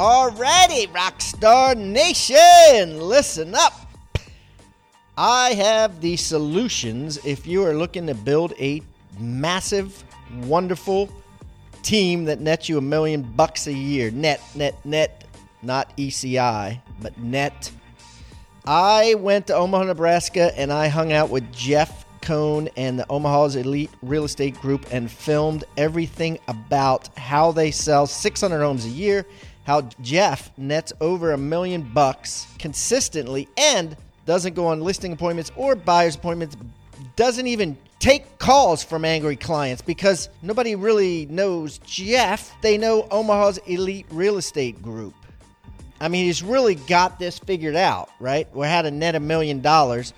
Alrighty, Rockstar Nation, listen up. I have the solutions if you are looking to build a massive, wonderful team that nets you a million bucks a year. Net, net, net, not GCI, but net. I went to Omaha, Nebraska, and I hung out with Jeff Cohn and the Omaha's Elite Real Estate Group and filmed everything about how they sell 600 homes a year how Jeff nets over a million bucks consistently and doesn't go on listing appointments or buyer's appointments, doesn't even take calls from angry clients because nobody really knows Jeff. They know Omaha's elite real estate group. I mean, he's really got this figured out, right? We're how to net a million dollars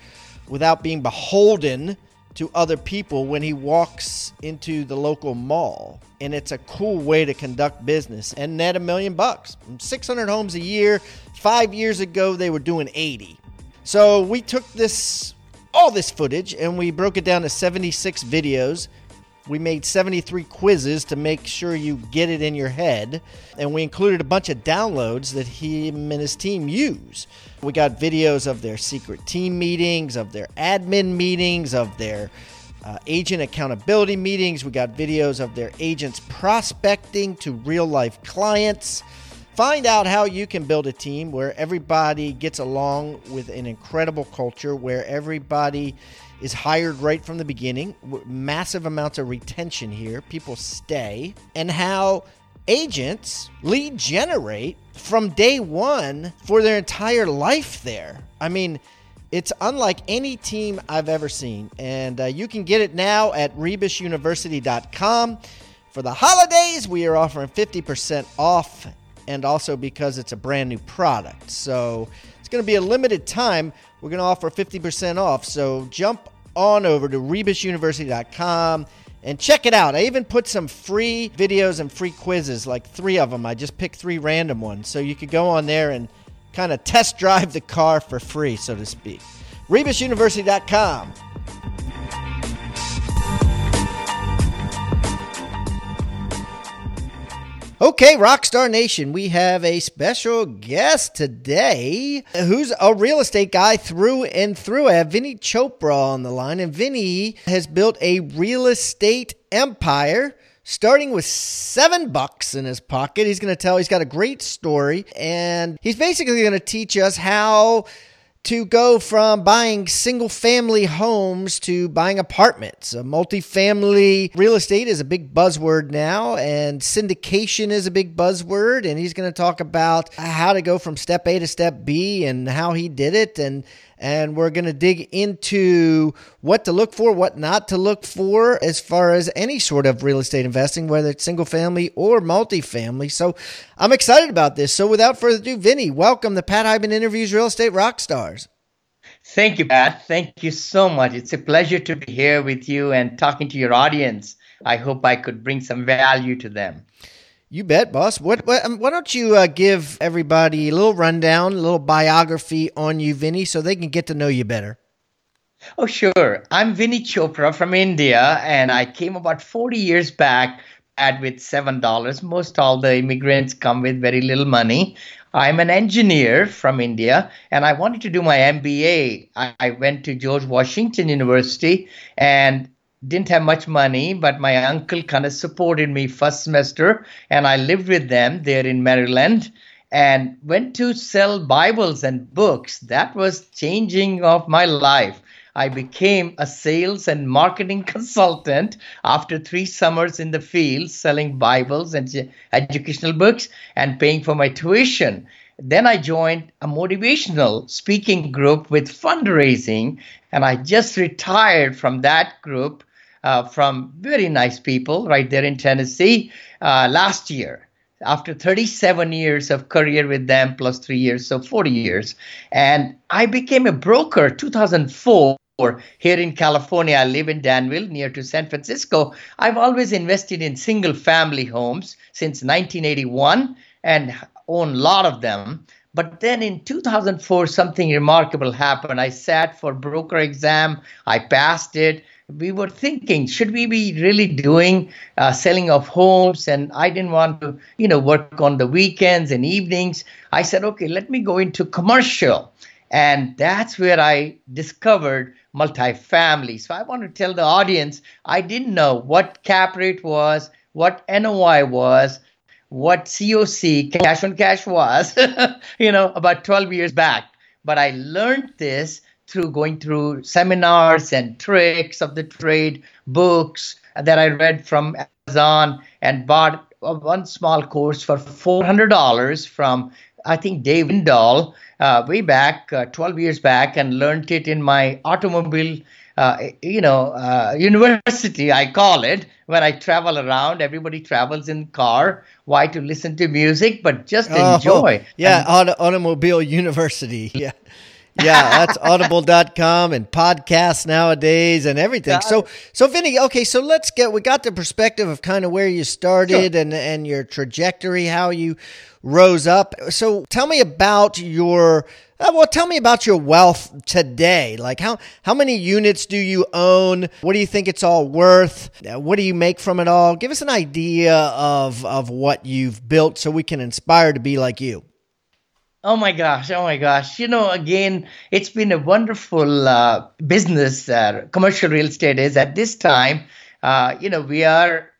without being beholden to other people when he walks into the local mall. And it's a cool way to conduct business and net a million bucks. 600 homes a year. Five years ago, they were doing 80. So we took this, all this footage, and we broke it down to 76 videos. We made 73 quizzes to make sure you get it in your head. And we included a bunch of downloads that him and his team use. We got videos of their secret team meetings, of their admin meetings, of their uh, agent accountability meetings. We got videos of their agents prospecting to real life clients. Find out how you can build a team where everybody gets along with an incredible culture, where everybody is hired right from the beginning, massive amounts of retention here, people stay, and how agents lead generate from day one for their entire life there. I mean, it's unlike any team I've ever seen. And uh, you can get it now at rebusuniversity.com. For the holidays, we are offering 50% off, and also because it's a brand new product. So it's going to be a limited time. We're going to offer 50% off. So jump on over to rebusuniversity.com and check it out. I even put some free videos and free quizzes, like three of them. I just picked three random ones. So you could go on there and kind of test drive the car for free, so to speak. RebusUniversity.com. Okay, Rockstar Nation, we have a special guest today who's a real estate guy through and through. I have Vinny Chopra on the line, and Vinny has built a real estate empire starting with seven bucks in his pocket. He's going to tell, he's got a great story, and he's basically going to teach us how to go from buying single family homes to buying apartments. multifamily real estate is a big buzzword now, and syndication is a big buzzword. And he's going to talk about how to go from step A to step B and how he did it and and we're going to dig into what to look for, what not to look for as far as any sort of real estate investing, whether it's single family or multifamily. So I'm excited about this. So without further ado, Vinny, welcome to Pat Hiban Interviews Real Estate Rock Stars. Thank you, Pat. Thank you so much. It's a pleasure to be here with you and talking to your audience. I hope I could bring some value to them. You bet, boss. What, what um, why don't you uh, give everybody a little rundown, a little biography on you, Vinny, so they can get to know you better? Oh, sure. I'm Vinny Chopra from India, and I came about 40 years back at with $7. Most all the immigrants come with very little money. I'm an engineer from India, and I wanted to do my MBA. I, I went to George Washington University, and didn't have much money, but my uncle kind of supported me first semester, and I lived with them there in Maryland and went to sell Bibles and books. That was changing of my life. I became a sales and marketing consultant after three summers in the field selling Bibles and educational books and paying for my tuition. Then I joined a motivational speaking group with fundraising, and I just retired from that group uh, from very nice people right there in Tennessee uh, last year. after 37 years of career with them plus three years, so 40 years. And I became a broker 2004 here in California. I live in Danville near to San Francisco. I've always invested in single family homes since 1981 and own a lot of them. But then in 2004, something remarkable happened. I sat for broker exam. I passed it. We were thinking, should we be really doing uh, selling of homes? And I didn't want to, you know, work on the weekends and evenings. I said, okay, let me go into commercial. And that's where I discovered multifamily. So I want to tell the audience I didn't know what cap rate was, what NOI was, what COC, cash on cash was, you know, about 12 years back. But I learned this through going through seminars and tricks of the trade, books that I read from Amazon and bought one small course for $400 from, I think, Dave Lindahl uh, way back, uh, 12 years back, and learned it in my automobile uh, you know, uh, university, I call it. When I travel around, everybody travels in car. Why to listen to music, but just oh, enjoy. Yeah, and, auto, automobile university. Yeah. yeah, that's audible.com and podcasts nowadays and everything. So so Vinny, okay, so let's get we got the perspective of kind of where you started sure. and and your trajectory, how you rose up. So tell me about your well, tell me about your wealth today. Like how how many units do you own? What do you think it's all worth? Uh, what do you make from it all? Give us an idea of of what you've built so we can inspire to be like you. Oh my gosh! Oh my gosh! You know, again, it's been a wonderful uh, business. Uh, commercial real estate is at this time. Uh, you know, we are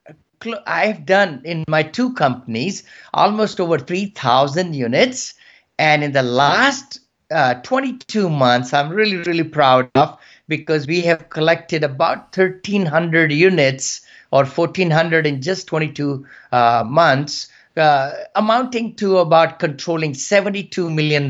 I've done in my two companies almost over 3,000 units. And in the last uh, 22 months, I'm really, really proud of because we have collected about 1,300 units or 1,400 in just 22 uh, months, uh, amounting to about controlling $72 million.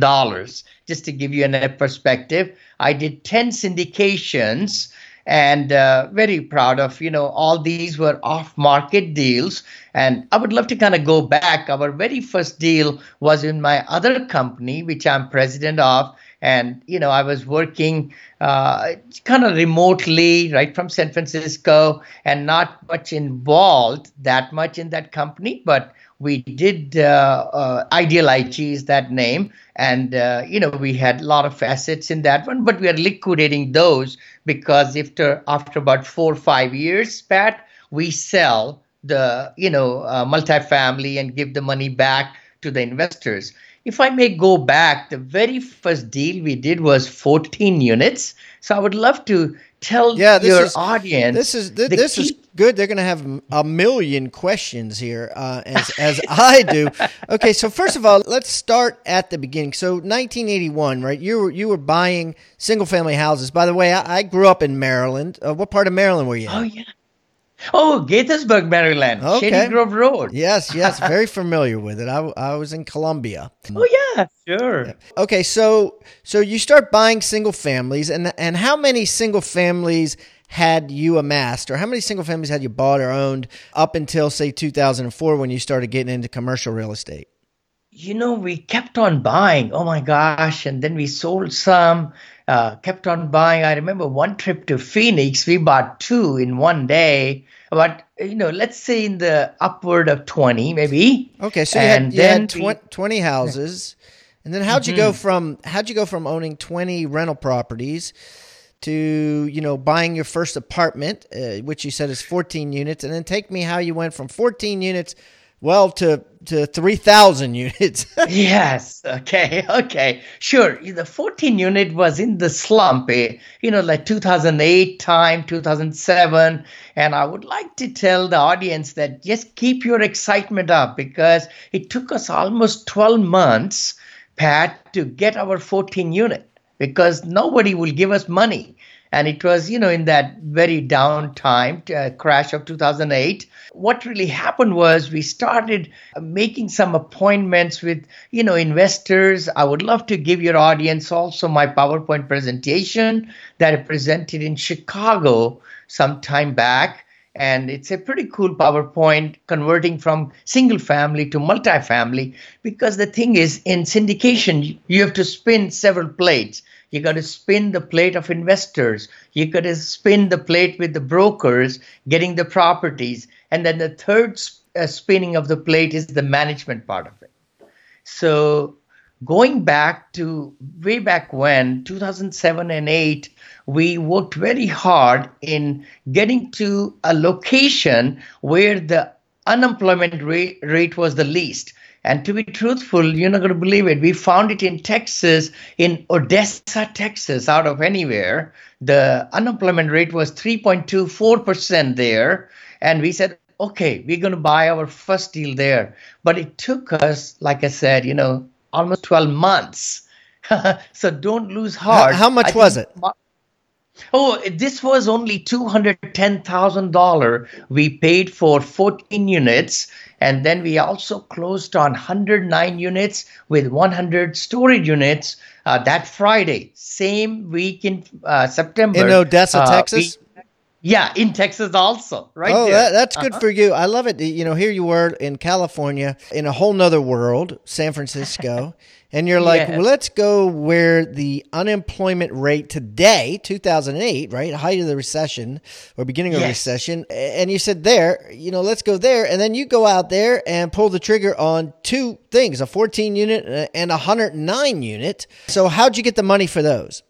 Just to give you a perspective, I did 10 syndications and uh, very proud of you know all these were off market deals. And i would love to kind of go back. Our very first deal was in my other company which i'm president of. And you know i was working uh, kind of remotely right from san francisco and not much involved that much in that company. But we did uh, uh, Ideal IG is that name, and uh, you know we had a lot of assets in that one, but we are liquidating those because after after about four or five years, Pat, we sell the you know uh, multifamily and give the money back to the investors. If I may go back, the very first deal we did was 14 units. So I would love to tell yeah, your is, audience. This is th- this key- is good. They're going to have a million questions here, uh, as as I do. Okay, so first of all, let's start at the beginning. So 1981, right? You were you were buying single family houses. By the way, I, I grew up in Maryland. Uh, what part of Maryland were you? In? Oh yeah. Oh, Gaithersburg, Maryland, okay. Shady Grove Road. Yes, yes, very familiar with it. I, I was in Columbia. Oh yeah, sure. Yeah. Okay, so so you start buying single families, and and how many single families had you amassed, or how many single families had you bought or owned up until say 2004 when you started getting into commercial real estate? You know, we kept on buying. Oh my gosh! And then we sold some. Uh, kept on buying. I remember one trip to Phoenix, we bought two in one day but you know, let's say in the upward of 20, maybe. Okay, so you and had, you then had tw- 20 houses. And then how'd you mm-hmm. go from how'd you go from owning 20 rental properties to, you know, buying your first apartment, uh, which you said is 14 units, and then take me how you went from 14 units well to to 3000 units. Yes. Okay. Okay. Sure. The 14 unit was in the slump you know like 2008 time 2007 and i would like to tell the audience that just keep your excitement up because it took us almost 12 months pat to get our 14 unit because nobody will give us money and it was you know in that very down time uh, crash of 2008 what really happened was we started making some appointments with you know investors i would love to give your audience also my powerpoint presentation that i presented in chicago some time back and it's a pretty cool PowerPoint converting from single family to multifamily. Because the thing is, in syndication, you have to spin several plates. You got to spin the plate of investors. You got to spin the plate with the brokers getting the properties, and then the third uh, spinning of the plate is the management part of it. So going back to way back when 2007 and 8 we worked very hard in getting to a location where the unemployment rate, rate was the least and to be truthful you're not going to believe it we found it in texas in odessa texas out of anywhere the unemployment rate was 3.24% there and we said okay we're going to buy our first deal there but it took us like i said you know almost 12 months. so don't lose heart. How, how much was it? Oh, this was only $210,000 we paid for 14 units. And then we also closed on 109 units with 100 storage units uh, that Friday, same week in uh, September. In Odessa, uh, Texas? Yeah, in Texas also, right? Oh, that, that's good uh-huh. for you. I love it. You know, here you were in California, in a whole nother world, San Francisco, and you're like, yes. well, let's go where the unemployment rate today, 2008, right, height of the recession or beginning of yes. recession, and you said there, you know, let's go there, and then you go out there and pull the trigger on two things, a 14 unit and a 109 unit. So, how'd you get the money for those?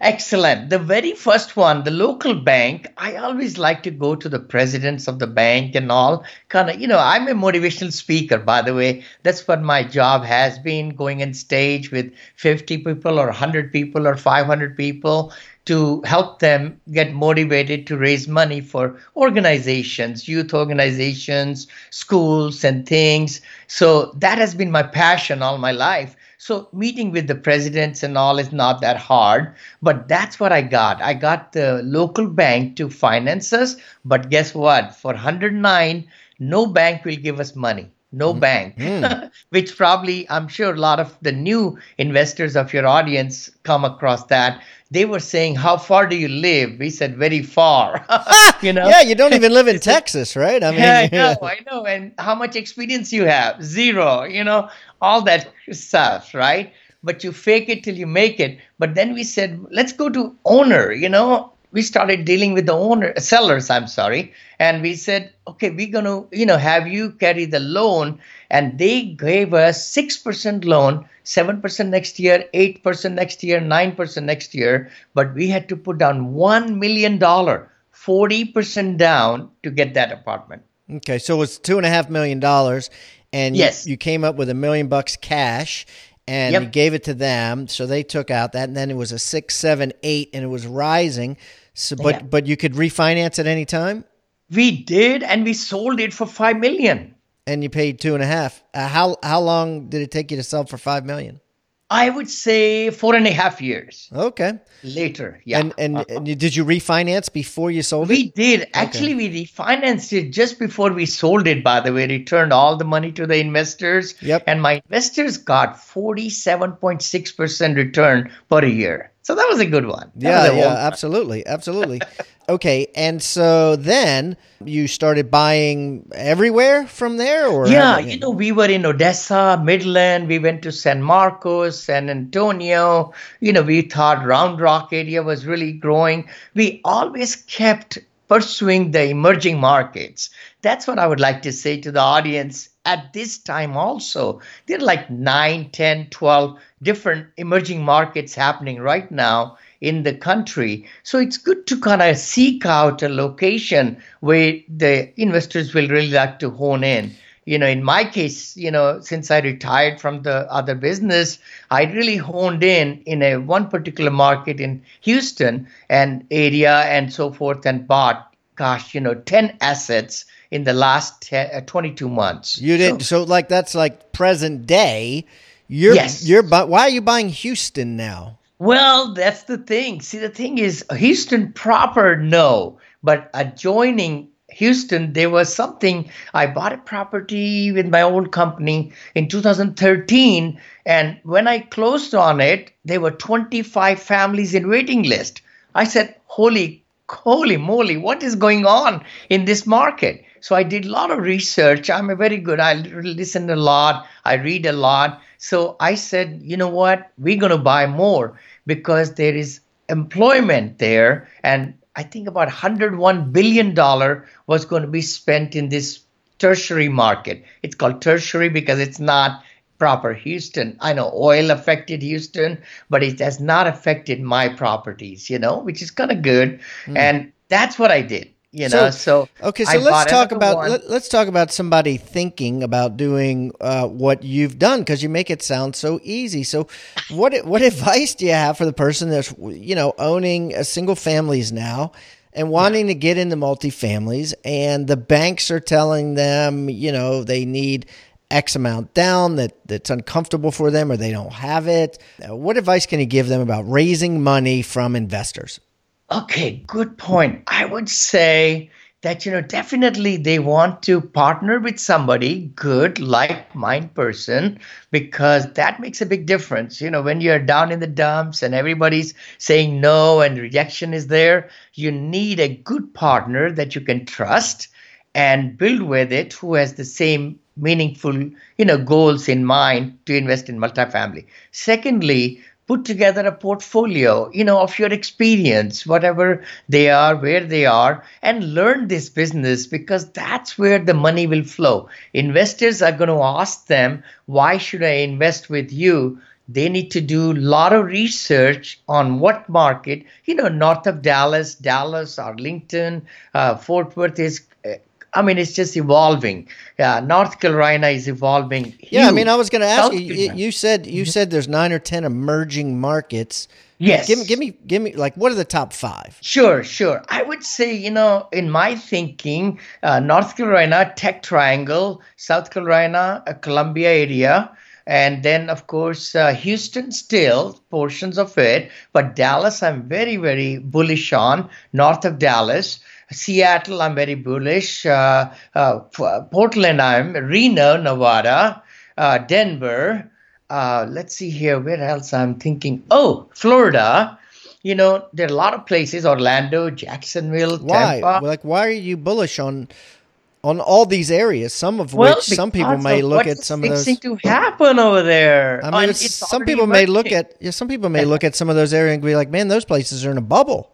Excellent. The very first one, the local bank, I always like to go to the presidents of the bank and all. Kind of, you know, I'm a motivational speaker, by the way. That's what my job has been going on stage with 50 people or 100 people or 500 people to help them get motivated to raise money for organizations, youth organizations, schools, and things. So that has been my passion all my life. So meeting with the presidents and all is not that hard, but that's what I got. I got the local bank to finance us, but guess what? For 109, no bank will give us money. No mm. bank, mm. which probably I'm sure a lot of the new investors of your audience come across that they were saying, "How far do you live?" We said, "Very far." you know? Yeah, you don't even live in Texas, right? I mean, yeah, I know, I know. And how much experience you have? Zero. You know, all that stuff, right? But you fake it till you make it. But then we said, let's go to owner, you know. We started dealing with the owner sellers, I'm sorry. And we said, okay, we're gonna, you know, have you carry the loan. And they gave us six percent loan, seven percent next year, eight percent next year, nine percent next year. But we had to put down one million dollar, forty percent down to get that apartment. Okay, so it's two and a half million dollars, and yes. you, you came up with a million bucks cash and yep. you gave it to them so they took out that and then it was a six seven eight and it was rising so but yeah. but you could refinance at any time we did and we sold it for five million and you paid two and a half uh, how how long did it take you to sell for five million I would say four and a half years. Okay. Later, yeah. And and, uh-huh. and did you refinance before you sold we it? We did. Actually, okay. we refinanced it just before we sold it. By the way, returned all the money to the investors. Yep. And my investors got forty-seven point six percent return per year. So that was a good one. That yeah, yeah, absolutely, absolutely. okay, and so then you started buying everywhere from there, or yeah, you know, we were in Odessa, Midland. We went to San Marcos, San Antonio. You know, we thought Round Rock area was really growing. We always kept pursuing the emerging markets. That's what I would like to say to the audience at this time also. There are like 9, 10, 12 different emerging markets happening right now in the country. So it's good to kind of seek out a location where the investors will really like to hone in. You know, in my case, you know, since I retired from the other business, I really honed in in a one particular market in Houston and area and so forth and bought, gosh, you know, 10 assets in the last 10, uh, 22 months. You did so, so like that's like present day you're, yes. You're why are you buying Houston now? Well, that's the thing. See, the thing is, Houston proper, no, but adjoining Houston, there was something. I bought a property with my old company in 2013, and when I closed on it, there were 25 families in waiting list. I said, "Holy holy moly, what is going on in this market? So I did a lot of research. I'm a very good. I listen a lot. I read a lot. So I said, you know what? We're going to buy more because there is employment there, and I think about 101 billion dollar was going to be spent in this tertiary market. It's called tertiary because it's not proper Houston. I know oil affected Houston, but it has not affected my properties, you know, which is kind of good. Mm. And that's what I did. You know, so, so okay. So I let's talk about let, us talk about somebody thinking about doing uh, what you've done because you make it sound so easy. So, what what advice do you have for the person that's you know owning a single families now and wanting yeah. to get into multifamilies, and the banks are telling them you know they need X amount down that that's uncomfortable for them or they don't have it. What advice can you give them about raising money from investors? Okay, good point. I would say that you know definitely they want to partner with somebody good like mind person because that makes a big difference you know when you're down in the dumps and everybody's saying no and rejection is there you need a good partner that you can trust and build with it who has the same meaningful you know goals in mind to invest in multifamily secondly put together a portfolio you know of your experience whatever they are where they are and learn this business because that's where the money will flow. Investors are going to ask them why should i invest with you? They need to do a lot of research on what market. You know north of dallas dallas arlington uh, fort worth is I mean, it's just evolving. Yeah, North Carolina is evolving. Huge. Yeah, I mean, I was going to ask South you, you. You said you mm-hmm. said there's nine or ten emerging markets. Yes. Give me, give me, give me. Like, what are the top five? Sure, sure. I would say, you know, in my thinking, uh, North Carolina, Tech Triangle, South Carolina, uh, Columbia area, and then of course uh, Houston still portions of it, but Dallas I'm very very bullish on. North of Dallas. Seattle, I'm very bullish. Uh, uh, Portland, I'm Reno, Nevada, uh, Denver. Uh, let's see here, where else I'm thinking? Oh, Florida. You know, there are a lot of places: Orlando, Jacksonville, why? Tampa. Like, why are you bullish on? on all these areas, some of well, which some people may look at some of those. to happen over there. I mean, some people may look at yeah, some people may look at some of those areas and be like, "Man, those places are in a bubble."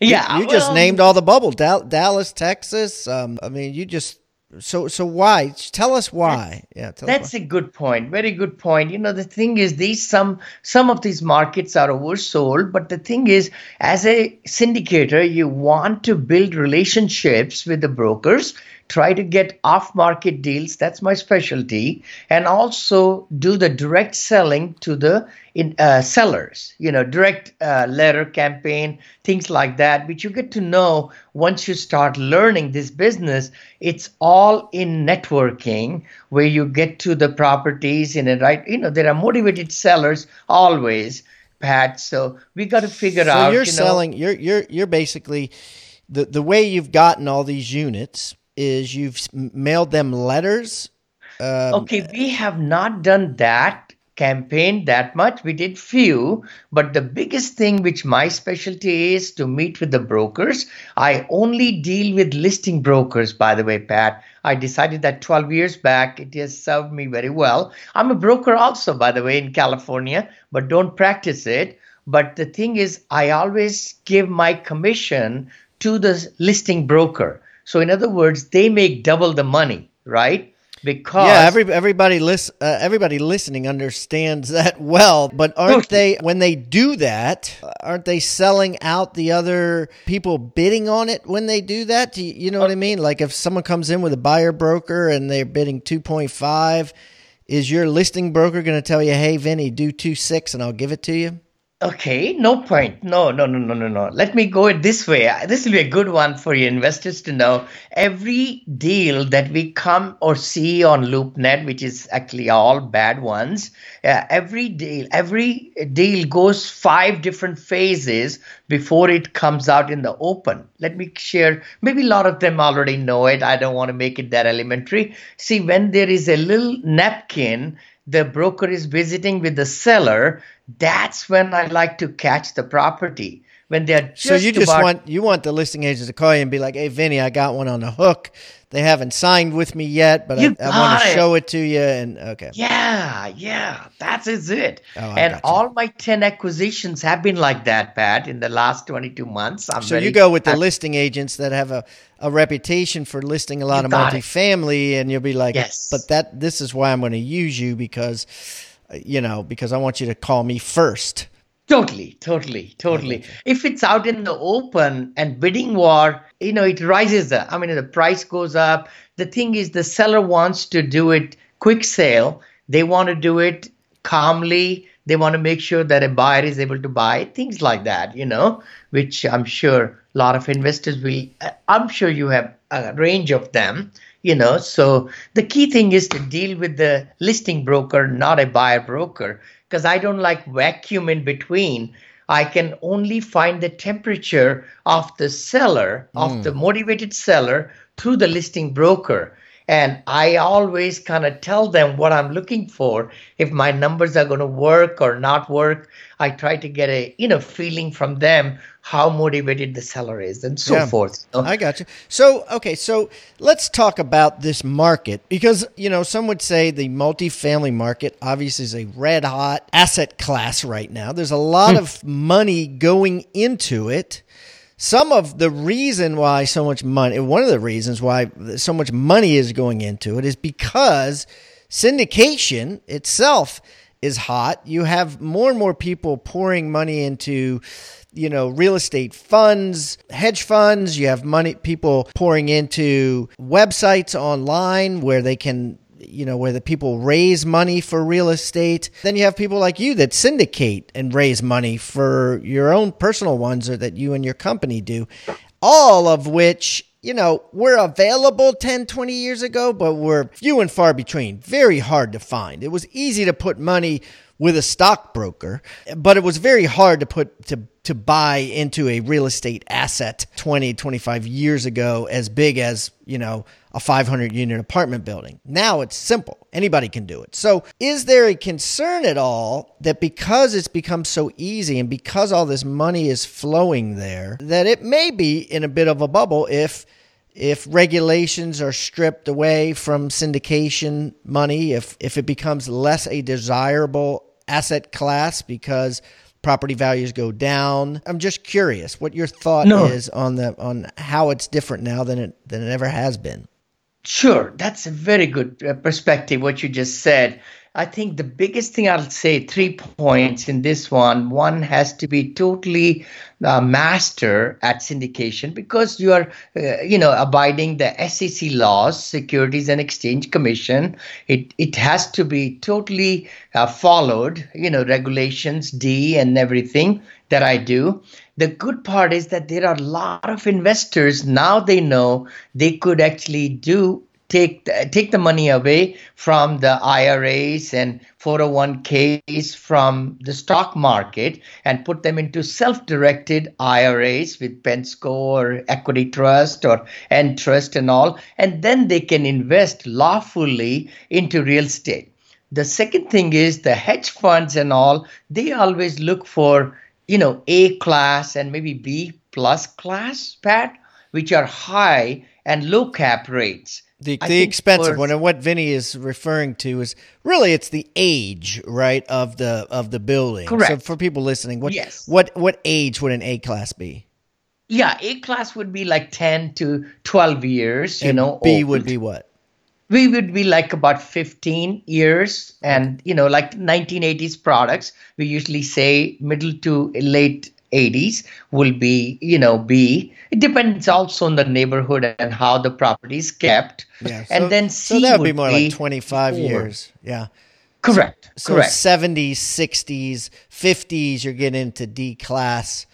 Yeah, you, you well, just named all the bubble Dallas, Texas. Um, I mean, you just so so why? Tell us why. Yeah, that's why. a good point. Very good point. You know, the thing is, these some some of these markets are oversold, but the thing is, as a syndicator, you want to build relationships with the brokers try to get off market deals that's my specialty and also do the direct selling to the in, uh, sellers you know direct uh, letter campaign things like that which you get to know once you start learning this business it's all in networking where you get to the properties in a right you know there are motivated sellers always pat so we got to figure out. so out you're you know, selling you're you're you're basically the the way you've gotten all these units is you've mailed them letters. Um, okay, we have not done that campaign that much. We did few, but the biggest thing which my specialty is to meet with the brokers. I only deal with listing brokers, by the way, Pat. I decided that 12 years back. It has served me very well. I'm a broker also, by the way, in California, but don't practice it. But the thing is, I always give my commission to the listing broker. So in other words, they make double the money, right? Because yeah, every, everybody list, uh, everybody listening understands that well. But aren't they when they do that? Aren't they selling out the other people bidding on it when they do that? Do you, you know what I mean? Like if someone comes in with a buyer broker and they're bidding two point five, is your listing broker going to tell you, "Hey, Vinny, do two six, and I'll give it to you"? Okay, no point. No, no, no, no, no, no. Let me go it this way. This will be a good one for your investors to know. Every deal that we come or see on LoopNet, which is actually all bad ones, uh, every deal, every deal goes five different phases before it comes out in the open. Let me share. Maybe a lot of them already know it. I don't want to make it that elementary. See, when there is a little napkin the broker is visiting with the seller, that's when I like to catch the property when they are just so you just about- want you want the listing agents to call you and be like, "Hey, Vinny, I got one on the hook. They haven't signed with me yet, but I, You I want to show it to you." And okay, Yeah, yeah, that is it. Oh, and all my 10 acquisitions have been like that, Pat, in the last 22 months. I'm so you go with the happy. listing agents that have a, a reputation for listing a lot of got it. multifamily, and you'll be like, Yes. "But that this is why I'm going to use you because, uh, you know, because I want you to call me first. Totally, totally, totally. If it's out in the open and bidding war, you know, it rises. up. I mean, the price goes up. The thing is, the seller wants to do it quick sale. They want to do it calmly. They want to make sure that a buyer is able to buy things like that, you know, which I'm sure a lot of investors will. Uh, I'm sure you have a range of them, you know. So the key thing is to deal with the listing broker, not a buyer broker, because I don't like vacuum in between. I can only find the temperature of the seller, of the hmm. motivated seller through the listing broker. And I always kind of tell them what I'm looking for. If my numbers are going to work or not work, I try to get a you know feeling from them how motivated the seller is and so Yeah. forth. you know. I got you. So, okay, so let's talk about this market because, you know, some would say the multifamily market obviously is a red hot asset class right now. There's a lot hmm. of money going into it. Some of the reason why so much money, one of the reasons why so much money is going into it is because syndication itself is hot. You have more and more people pouring money into, you know, real estate funds, hedge funds. You have money people pouring into websites online where they can you know where the people raise money for real estate then you have people like you that syndicate and raise money for your own personal ones or that you and your company do all of which you know were available 10 20 years ago but were few and far between. Very hard to find. It was easy to put money with a stockbroker but it was very hard to put to to buy into a real estate asset 20 25 years ago as big as you know a 500 unit apartment building now it's simple anybody can do it so is there a concern at all that because it's become so easy and because all this money is flowing there that it may be in a bit of a bubble if if regulations are stripped away from syndication money if if it becomes less a desirable asset class because property values go down. I'm just curious what your thought No. is on the on how it's different now than it than it ever has been. Sure, that's a very good uh, perspective, what you just said. I think the biggest thing I'll say, three points in this one. One has to be totally uh, master at syndication because you are, uh, you know, abiding the SEC laws, Securities and Exchange Commission. It it has to be totally uh, followed, you know, regulations, D and everything that I do. The good part is that there are a lot of investors now. They know they could actually do take the, take the money away from the IRAs and 401ks from the stock market and put them into self-directed IRAs with Pensco or Equity Trust or Entrust and all, and then they can invest lawfully into real estate. The second thing is the hedge funds and all, they always look for, you know, A class and maybe B plus class, Pat, which are high and low cap rates. The, the expensive one and what Vinny is referring to is really it's the age right of the of the building. So Correct. for people listening, what Yes. what what age would an A class be? Yeah, A class would be like 10 to 12 years, you And know. B old. would be what? we would be like about 15 years and you know like 1980s products we usually say middle to late 80s will be you know b it depends also on the neighborhood and how the property is kept Yeah. So, and then so C that would be more be like 25 four. years. Yeah. correct So correct 70s, 60s, 50s you're getting into D class.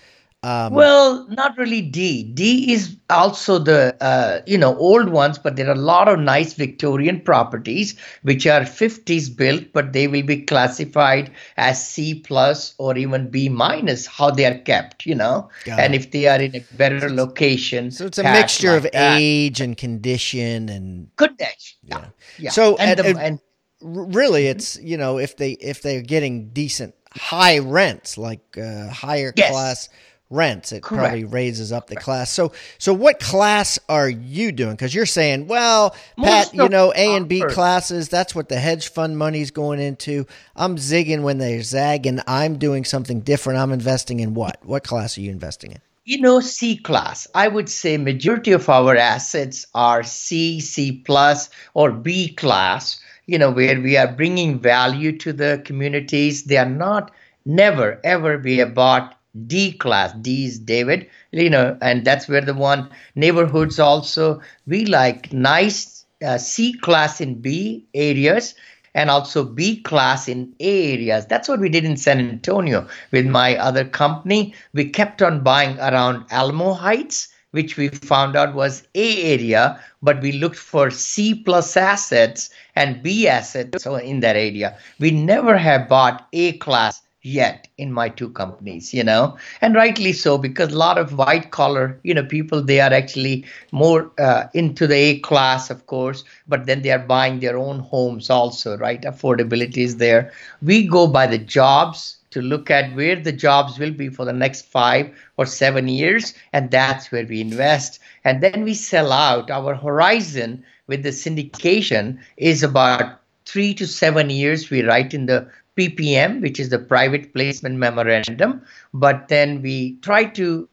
Um, Well, not really D. D is also the uh, you know old ones, but there are a lot of nice Victorian properties which are 50s built, but they will be classified as C plus or even B minus. How they are kept, you know, Got and it. if they are in a better location. so it's a mixture like of that. age and condition and Good dash. Yeah. yeah. So, and, and- the, and really it's you know if they if they're getting decent high rents like uh, higher Yes. class rents. It Correct. probably raises up the class. So, so what class are you doing? Because you're saying, well, Most Pat, you know, A and B classes. That's what the hedge fund money's going into. I'm zigging when they zag, and I'm doing something different. I'm investing in what? What class are you investing in? You know, C class. I would say majority of our assets are C, C plus, or B class. You know, where we are bringing value to the communities. They are not never ever we have bought D class. D is David, you know, and that's where the one neighborhoods also we like nice uh, C class in B areas and also B class in A areas. That's what we did in San Antonio with my other company. We kept on buying around Alamo Heights, which we found out was A area, but we looked for C plus assets and B assets so in that area. We never have bought A class yet in my two companies you know? And rightly so because a lot of white collar you know people they are actually more uh, into the a class of course but then they are buying their own homes also right? Affordability is there. We go by the jobs to look at where the jobs will be for the next five or seven years and that's where we invest. And then we sell out. Our horizon with the syndication is about three to seven years. We write in the PPM, which is the private placement memorandum, but then we try to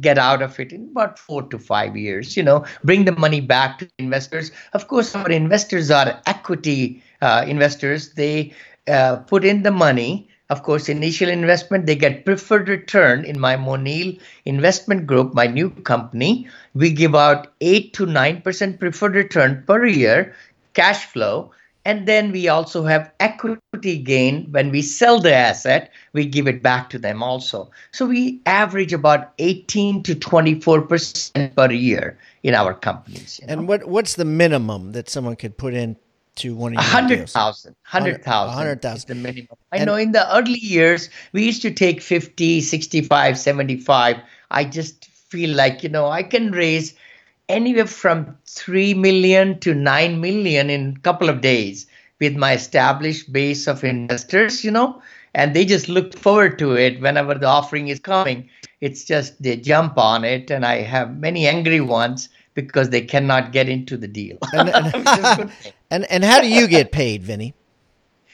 get out of it in about four to five years, you know, bring the money back to investors. Of course, our investors are equity uh, investors. They uh, put in the money. Of course, initial investment, they get preferred return in my Monil investment group, my new company. We give out 8 to 9% preferred return per year cash flow and then we also have equity gain when we sell the asset, we give it back to them also. So we average about 18 to 24% per year in our companies. You know? And what what's the minimum that someone could put in to one of your 100,000. 100,000. 100,000 the minimum. I and, know in the early years, we used to take 50, 65, 75. I just feel like, you know, I can raise – anywhere from 3 million to 9 million in a couple of days with my established base of investors, you know, and they just look forward to it whenever the offering is coming. It's just they jump on it, and I have many angry ones because they cannot get into the deal. and, and, and, and how do you get paid, Vinny?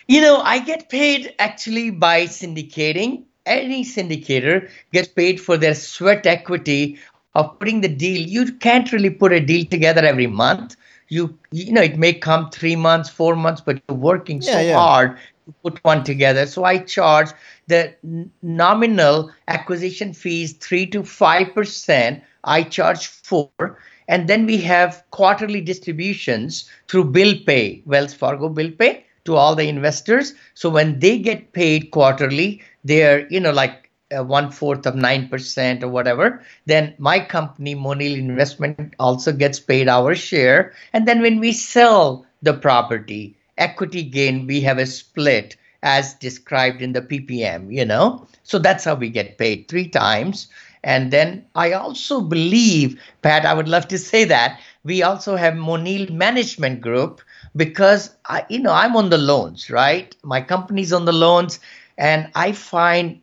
You know, I get paid actually by syndicating. Any syndicator gets paid for their sweat equity of putting the deal. You can't really put a deal together every month. You you know it may come three months, four months, but you're working yeah, so yeah. hard to put one together. So I charge the nominal acquisition fees three to five percent. I charge four. And then we have quarterly distributions through bill pay, Wells Fargo bill pay to all the investors. So when they get paid quarterly, they're, you know, like Uh, one fourth of 9% or whatever, then my company, Monil Investment, also gets paid our share. And then when we sell the property, equity gain, we have a split as described in the PPM, you know? So that's how we get paid three times. And then I also believe, Pat, I would love to say that we also have Monil Management Group because I, you know, I'm on the loans, right? My company's on the loans, and I find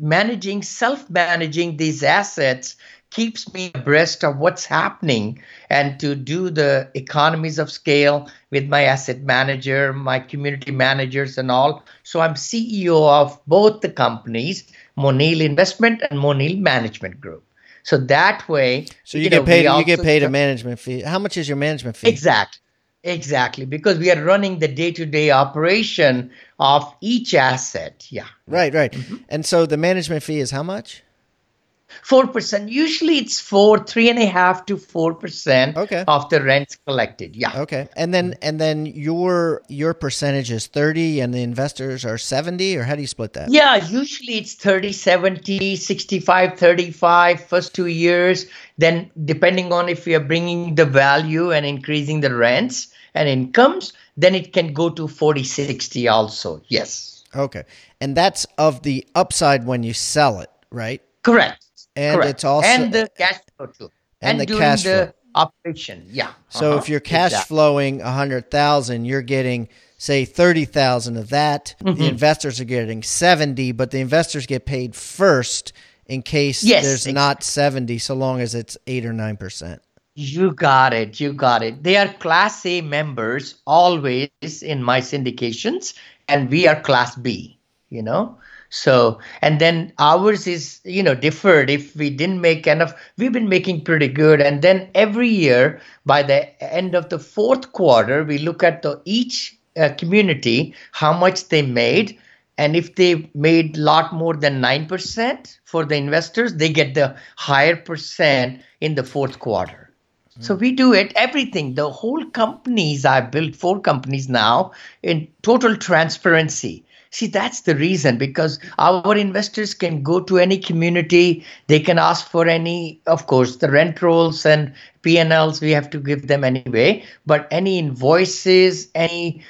managing, self managing these assets keeps me abreast of what's happening and to do the economies of scale with my asset manager, my community managers, and all. So I'm CEO of both the companies, Monil Investment and Monil Management Group. So that way, so you, you get know, paid. You get paid a management fee. How much is your management fee? Exactly. Exactly, because we are running the day to day operation of each asset. Yeah. Right, right. Mm-hmm. And so the management fee is how much? Four percent. Usually it's four, three and a half to four percent okay. of the rents collected. Yeah. Okay. And then and then your your percentage is thirty and the investors are seventy, or how do you split that? Yeah, usually it's 30, 70, 65, 35 first two years. Then depending on if we are bringing the value and increasing the rents and incomes, then it can go to 40, 60 also. Yes. Okay. And that's of the upside when you sell it, right? Correct. And Correct. it's also and the cash flow too. And, and the cash the flow. operation. Yeah. So uh-huh. if you're cash exactly. flowing a hundred thousand, you're getting say thirty thousand of that. Mm-hmm. The investors are getting seventy, but the investors get paid first in case Yes, there's ex- not 70 so long as it's 8 or 9%. You got it. You got it. They are Class A members always in my syndications, and we are Class B, you know? So, and then ours is, you know, deferred. If we didn't make enough, we've been making pretty good. And then every year, by the end of the fourth quarter, we look at the each uh, community, how much they made. And if they made a lot more than 9% for the investors, they get the higher percent in the fourth quarter. So we do it everything. The whole companies I built four companies now in total transparency. See, that's the reason because our investors can go to any community. They can ask for any, of course, the rent rolls and P&Ls we have to give them anyway. But any invoices, any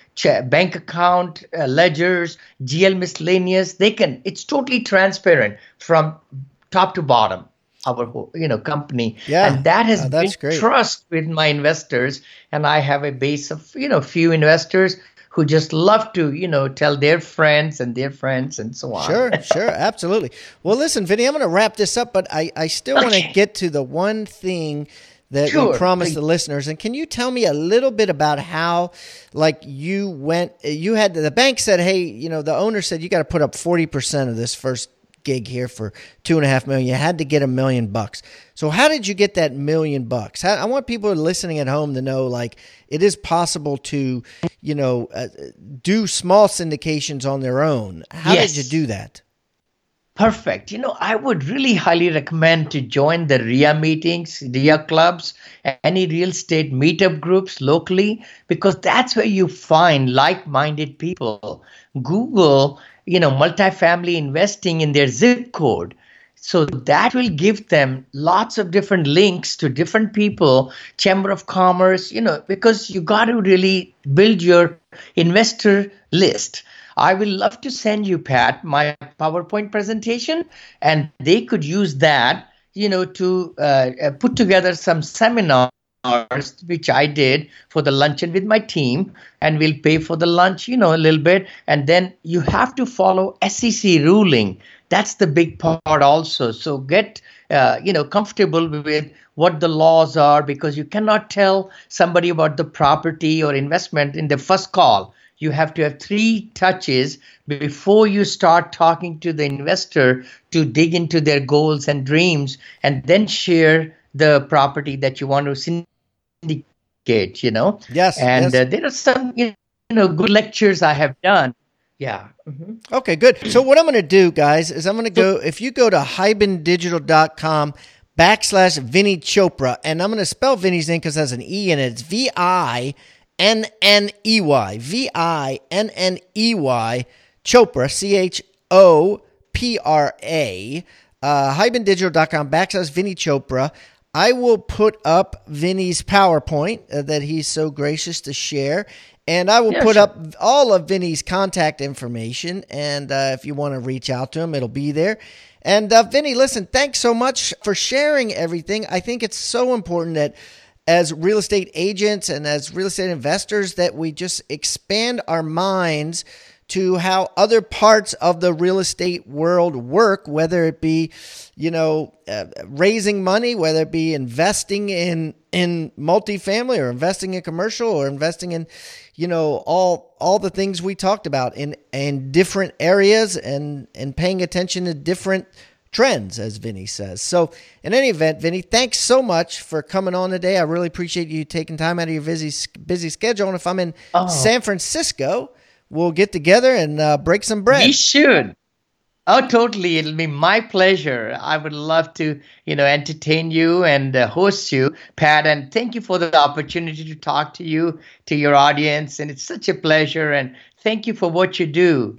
bank account, uh, ledgers, GL miscellaneous, they can. It's totally transparent from top to bottom. Our whole, you know, company, Yeah. and that has that's built great. trust with my investors. And I have a base of you know few investors who just love to you know tell their friends and their friends and so on. Sure, sure, absolutely. Well, listen, Vinney, I'm going to wrap this up, but I, I still want to get to the one thing that Sure, promised the listeners. And can you tell me a little bit about how, like, you went, you had, the bank said, hey, you know, the owner said you got to put up 40% of this first gig here for two and a half million. You had to get a million bucks. So how did you get that million bucks? How, I want people listening at home to know, like, it is possible to, you know, uh, do small syndications on their own. How Yes. did you do that? Perfect. You know, I would really highly recommend to join the RIA meetings, RIA clubs, any real estate meetup groups locally, because that's where you find like minded people. Google, you know, multifamily investing in their zip code. So that will give them lots of different links to different people, Chamber of Commerce, you know, because you got to really build your investor list. I will love to send you, Pat, my PowerPoint presentation, and they could use that, you know, to uh, uh, put together some seminars, which I did for the luncheon with my team, and we'll pay for the lunch, you know, a little bit. And then you have to follow SEC ruling. That's the big part also. So get, uh, you know, comfortable with what the laws are because you cannot tell somebody about the property or investment in the first call you have to have three touches before you start talking to the investor to dig into their goals and dreams and then share the property that you want to syndicate you know Yes, and yes. Uh, there are some you know good lectures i have done yeah Mhm. Okay, good. So what I'm going to do, guys, is I'm going to go. If you go to hibandigital.com backslash Vinney Chopra, and I'm going to spell Vinney's name because it has an E in it. It's V I N N E Y. V I N N E Y. Chopra. C H O P R A. Uh, hibandigital.com backslash Vinney Chopra. I will put up Vinney's PowerPoint uh, that he's so gracious to share. And I will Yeah, put sure. up all of Vinney's contact information. And uh, if you want to reach out to him, it'll be there. And uh, Vinney, listen, thanks so much for sharing everything. I think it's so important that as real estate agents and as real estate investors that we just expand our minds to how other parts of the real estate world work, whether it be, you know, uh, raising money, whether it be investing in in multifamily or investing in commercial or investing in, you know, all all the things we talked about in in different areas and and paying attention to different trends, as Vinney says. So, in any event, Vinney, thanks so much for coming on today. I really appreciate you taking time out of your busy busy schedule. And if I'm in Oh. San Francisco, we'll get together and uh, break some bread. We should. Oh, totally. It'll be my pleasure. I would love to, you know, entertain you and uh, host you, Pat. And thank you for the opportunity to talk to you, to your audience. And it's such a pleasure. And thank you for what you do.